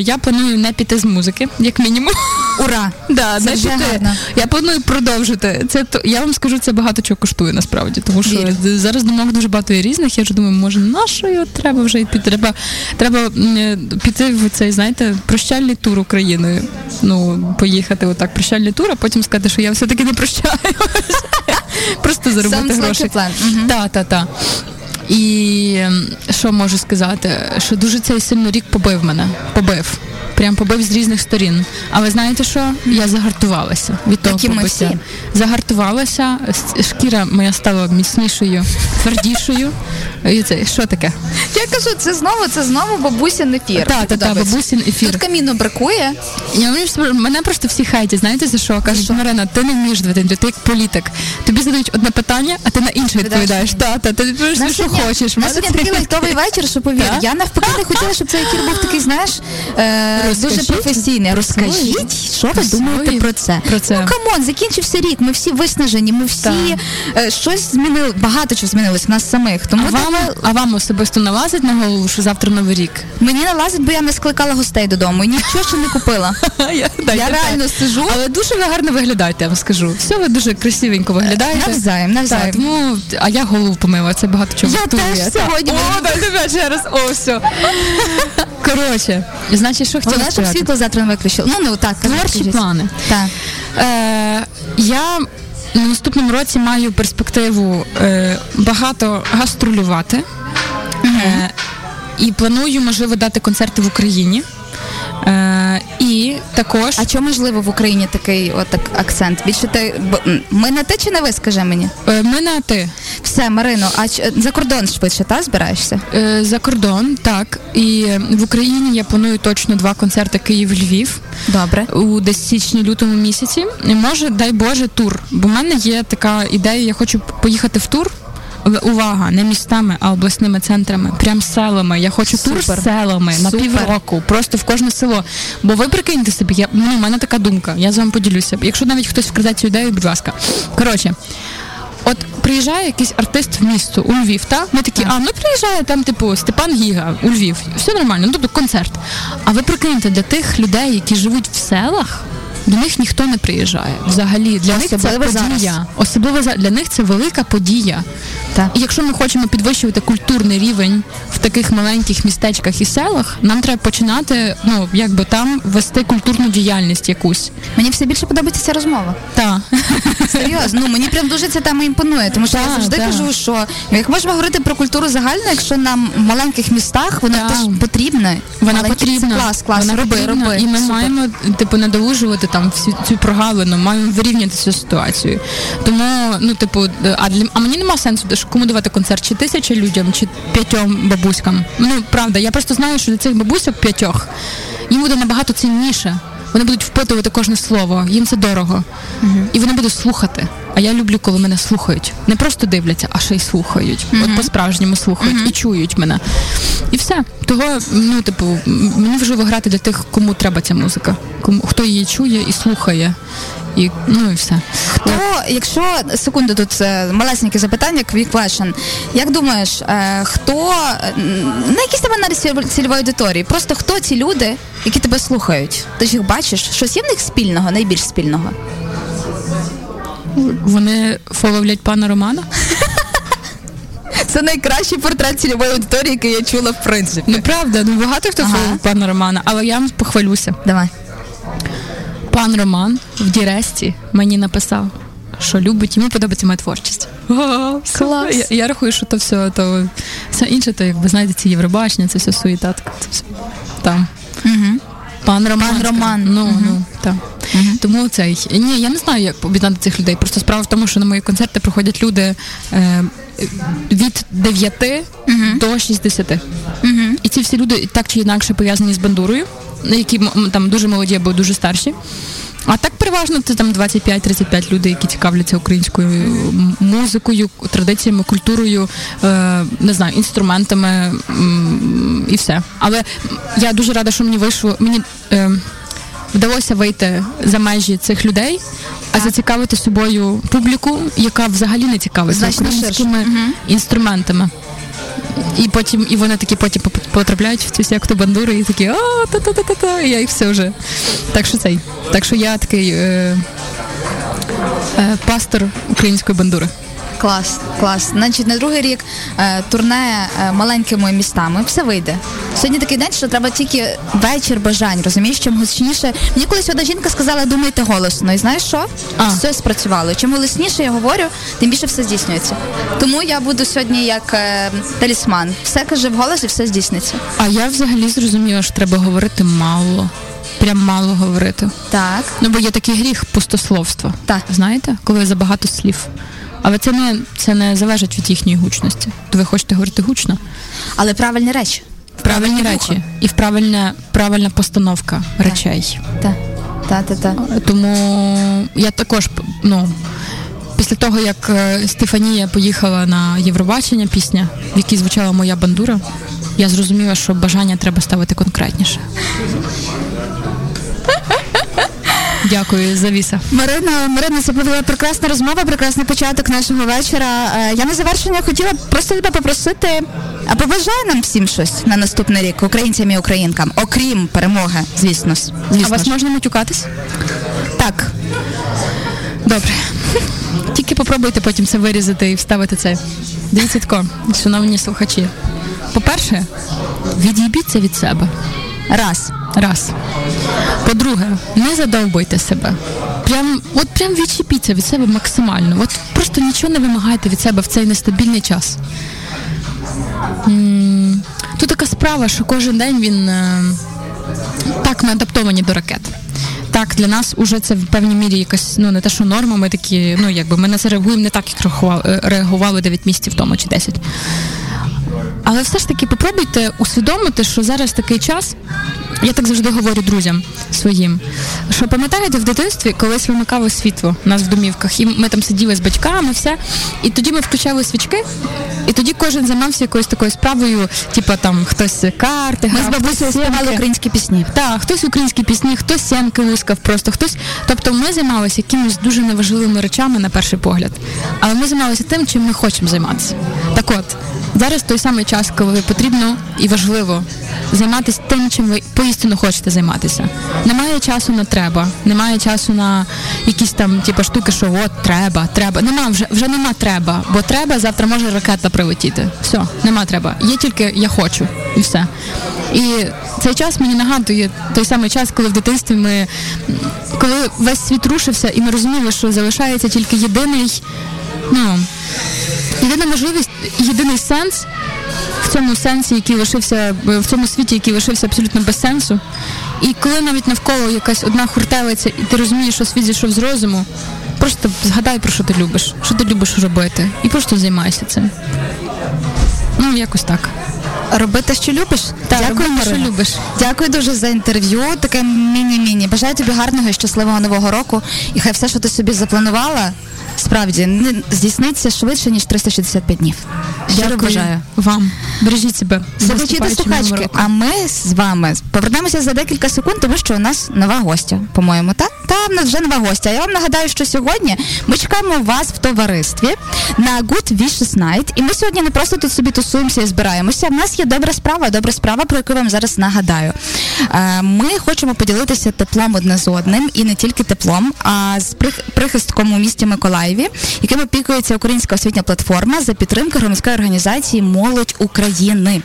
я планую не піти з музики, як мінімум. Ура! Да, Це не вже піти. гарно. Я планую продовжити. Це то я вам скажу, це багато чого коштує насправді. Тому що Вірю. зараз думок дуже багато є різних. Я вже думаю, може, на що його треба вже йти? Треба, треба е, піти в цей, знаєте, прощальний тур Україною. Ну, поїхати отак, прощальний тур, а потім сказати, що я все-таки не прощаю. Просто заробити гроші. a plan. Мгм. І ем, що можу сказати? Що дуже цей сильно рік побив мене. Побив. Прям побив з різних сторін. Але знаєте що? Я загартувалася від того побиття. всі. Загартувалася, шкіра моя стала міцнішою, твердішою. І це що таке? Я кажу, це знову, це знову бабусін ефір. Та, Мені та, та, бабусін ефір. Тут каміну бракує. Я мене просто всі хейтять, знаєте за що? Кажуть, Марина, ти не вмієш довести, ти як політик. Тобі задають одне питання, а ти на інше відповідаєш. Та, та, ти що хочеш. На Мене сьогодні такий лайтовий вечір, що повір. Я навпаки не хотіла, щоб цей ефір був такий, знаєш, е, дуже Розкажіть. Розкажіть, що ви думаєте про це? про це. Ну come on, закінчився рік. Ми всі виснажені, ми всі е, щось змінили, багато чого змінилось в нас самих. Тому А вам, давай- а вам особисто налазить на голову, що завтра новий рік? мені налазить, бо я не скликала гостей додому і нічого ще не купила. я, Я реально сижу. Але дуже ви гарно виглядаєте, я вам скажу. Все, ви дуже красивенько виглядаєте. Навзаєм, навзаєм. Так, тому, а я голову помила, це багато чого Я теж сьогодні. О, дай тебе ще раз, о, все. Коротше, значить, що хотіла щоб сказати? світло завтра не виключили. Ну, ну так, Творчі плани. Так. Е, я на наступному році маю перспективу е, багато гастролювати. Е, і планую, можливо, дати концерти в Україні. Е, і також А чому можливо в Україні такий от так акцент? Більше ти ми на ти чи на ви, скажи мені? е, ми на ти. Все, Марино, а ч- за кордон швидше, та збираєшся? Е, За кордон, так. І в Україні я планую точно два концерти Київ-Львів Добре. у десь січні-лютому місяці. І може, дай Боже, тур. Бо в мене є така ідея, я хочу поїхати в тур. Увага, не містами, а обласними центрами, прям селами. Я хочу тур Супер. з селами на півроку, просто в кожне село. Бо ви прикиньте собі, я ну, в мене така думка. Я з вами поділюся. Якщо навіть хтось вкраде цю ідею, будь ласка. Коротше, От приїжджає якийсь артист в місто у Львів, та ми такі, а ну приїжджає там, типу, Степан Гіга у Львів. Все нормально, ну тобто концерт. А ви прикиньте, для тих людей, які живуть в селах. До них ніхто не приїжджає. Взагалі для них це подія. Особливо для них це велика подія. Так. І якщо ми хочемо підвищувати культурний рівень в таких маленьких містечках і селах, нам треба починати, ну якби там вести культурну діяльність якусь. Мені все більше подобається ця розмова. Та Серйозно, ну мені прям дуже ця тема імпонує, тому що я завжди так. кажу, що як можемо говорити про культуру загально, якщо нам в маленьких містах вона Так. теж потрібна. Вона потрібна. Це клас, клас, Вона роби, потрібна. роби. І ми Супер. маємо типу недолужувати там всю цю прогалину, маємо вирівняти цю ситуацію. Тому, ну, типу, а для а мені нема сенсу кому давати концерт, чи тисячі людям, чи п'ятьом бабуськам. Ну правда, я просто знаю, що для цих бабусьок п'ятьох їм буде набагато цінніше. Вони будуть впитувати кожне слово, їм це дорого. І вони будуть слухати. А я люблю, коли мене слухають. Не просто дивляться, а ще й слухають. От по-справжньому слухають і чують мене. І все. Того, ну, типу, мені важливо грати для тих, кому треба ця музика. Кому хто її чує і слухає. І, ну і все. То, якщо секунду, тут е, малесеньке запитання, quick question. Як думаєш, е, хто на якісь тебе аналіз цільової аудиторії? Просто хто ці люди, які тебе слухають? Ти ж їх бачиш? Щось є в них спільного, найбільш спільного? Вони фоловлять пана Романа. Це найкращий портрет цільової аудиторії, який я чула в принципі. Ну правда, ну багато хто Ага. фоловить пана Романа, але я вам похвалюся. Давай. Пан Роман в Діресті мені написав, що любить, йому подобається моя творчість. Клас. Я, я рахую, що то все, то все інше, то якби знаєте, ці Євробачення, це все суєта, це все там. Угу. Пан Роман. Пан. Роман. Ну, Мгм. ну, так. Тому цей. Ні, я не знаю, як об'єднати цих людей. Просто справа в тому, що на мої концерти приходять люди е, від 9 до 60. І ці всі люди так чи інакше пов'язані з бандурою, які там дуже молоді або дуже старші. А так переважно це там 25-35 людей, які цікавляться українською музикою, традиціями, культурою, е, не знаю, інструментами і все. Але я дуже рада, що мені вийшло. Мені е, вдалося вийти за межі цих людей, а зацікавити собою публіку, яка взагалі не цікавиться Значно українськими ширше. Інструментами. І потім, і вони такі потім потрапляють в цю секту бандури і такі а та та та та та я їх все вже. Так що цей. Так що я такий е, е, пастор української бандури. Клас, клас. Значить, на другий рік е, турне е, маленькими містами все вийде. Сьогодні такий день, що треба тільки вечір бажань. Розумієш, чим гучніше. Мені колись одна жінка сказала, думайте голосно. І знаєш що? А. Все спрацювало. Чим голосніше я говорю, тим більше все здійснюється. Тому я буду сьогодні як е, талісман. Все каже вголос і все здійсниться. А я взагалі зрозуміла, що треба говорити мало. Прям мало говорити. Так. Ну, бо є такий гріх пустословства. Так. Знаєте, коли забагато слів. Але це не це не залежить від їхньої гучності. То ви хочете говорити гучно? Але правильні речі. Правильні речі. І в правильна, правильна постановка Так. речей. Так. Так, так, так. Тому я також ну. Після того, як е, Стефанія поїхала на Євробачення пісня, в якій звучала моя бандура, я зрозуміла, що бажання треба ставити конкретніше. Дякую, завіса. Марина, Марина, це була прекрасна розмова, прекрасний початок нашого вечора. Е, Я на завершення хотіла просто тебе попросити, а побажай нам всім щось на наступний рік, українцям і українкам, окрім перемоги, звісно. ж. А вас можна матюкатись? Так. Добре. Тільки попробуйте потім це вирізати і вставити це. Дивіться тако, шановні слухачі. По-перше, від'їбіться від себе. Раз. Раз. По-друге, не задовбуйте себе. Прям, от прям відчепіться від себе максимально. От просто нічого не вимагайте від себе в цей нестабільний час. Тут така справа, що кожен день він. е, Так, ми адаптовані до ракет. Так, для нас уже це в певній мірі якась, ну не те, що норма, ми такі, ну якби ми на це реагуємо не так, як е, реагували 9 місяців тому чи 10. Але все ж таки попробуйте усвідомити, що зараз такий час. Я так завжди говорю друзям своїм. Що пам'ятаєте, в дитинстві колись вимикали світло у нас в домівках, і ми там сиділи з батьками, все. І тоді ми включали свічки, і тоді кожен займався якоюсь такою справою, типу там хтось карти, Ми з грав, бабусею співали українські пісні. Так, хтось українські пісні, хтось сянки лускав, просто хтось. Тобто ми займалися якимись дуже неважливими речами на перший погляд. Але ми займалися тим, чим ми хочемо займатися. Так от, зараз той самий час, коли потрібно і важливо займатися тим, чим ви поістину хочете займатися. Немає часу на треба, немає часу на якісь там типу, штуки, що от треба, треба. Нема вже вже нема треба, бо треба завтра може ракета прилетіти. Все, нема треба. Є тільки я хочу і все. І цей час мені нагадує той самий час, коли в дитинстві ми коли весь світ рушився, і ми розуміли, що залишається тільки єдиний, ну єдина можливість, єдиний сенс в цьому сенсі, який лишився в цьому світі, який лишився абсолютно без сенсу. І коли навіть навколо якась одна хуртелиця, і ти розумієш, що світ зійшов з розуму, просто згадай про що ти любиш, що ти любиш робити, і просто займайся цим. Ну, якось так. Робити, що любиш? Так, Дякую, робити, що любиш. Дякую дуже за інтерв'ю. Таке міні-міні. Бажаю тобі гарного і щасливого нового року. І хай все, що ти собі запланувала, справді не здійсниться швидше, ніж 365 днів. Щиро бажаю. вам. Бережіть себе. З Слухачі та слухачки, а ми з вами повернемося за декілька секунд, тому що у нас нова гостя, по-моєму, так? Та в нас вже нова гостя. Я вам нагадаю, що сьогодні ми чекаємо вас в товаристві на Good Vicious Night. І ми сьогодні не просто тут собі тусуємося і збираємося. В нас є добра справа, добра справа, про яку я вам зараз нагадаю. Е, Ми хочемо поділитися теплом одне з одним і не тільки теплом, а з прихистком у місті Миколаєві, яким опікується українська освітня платформа за підтримки громадської організації Молодь України.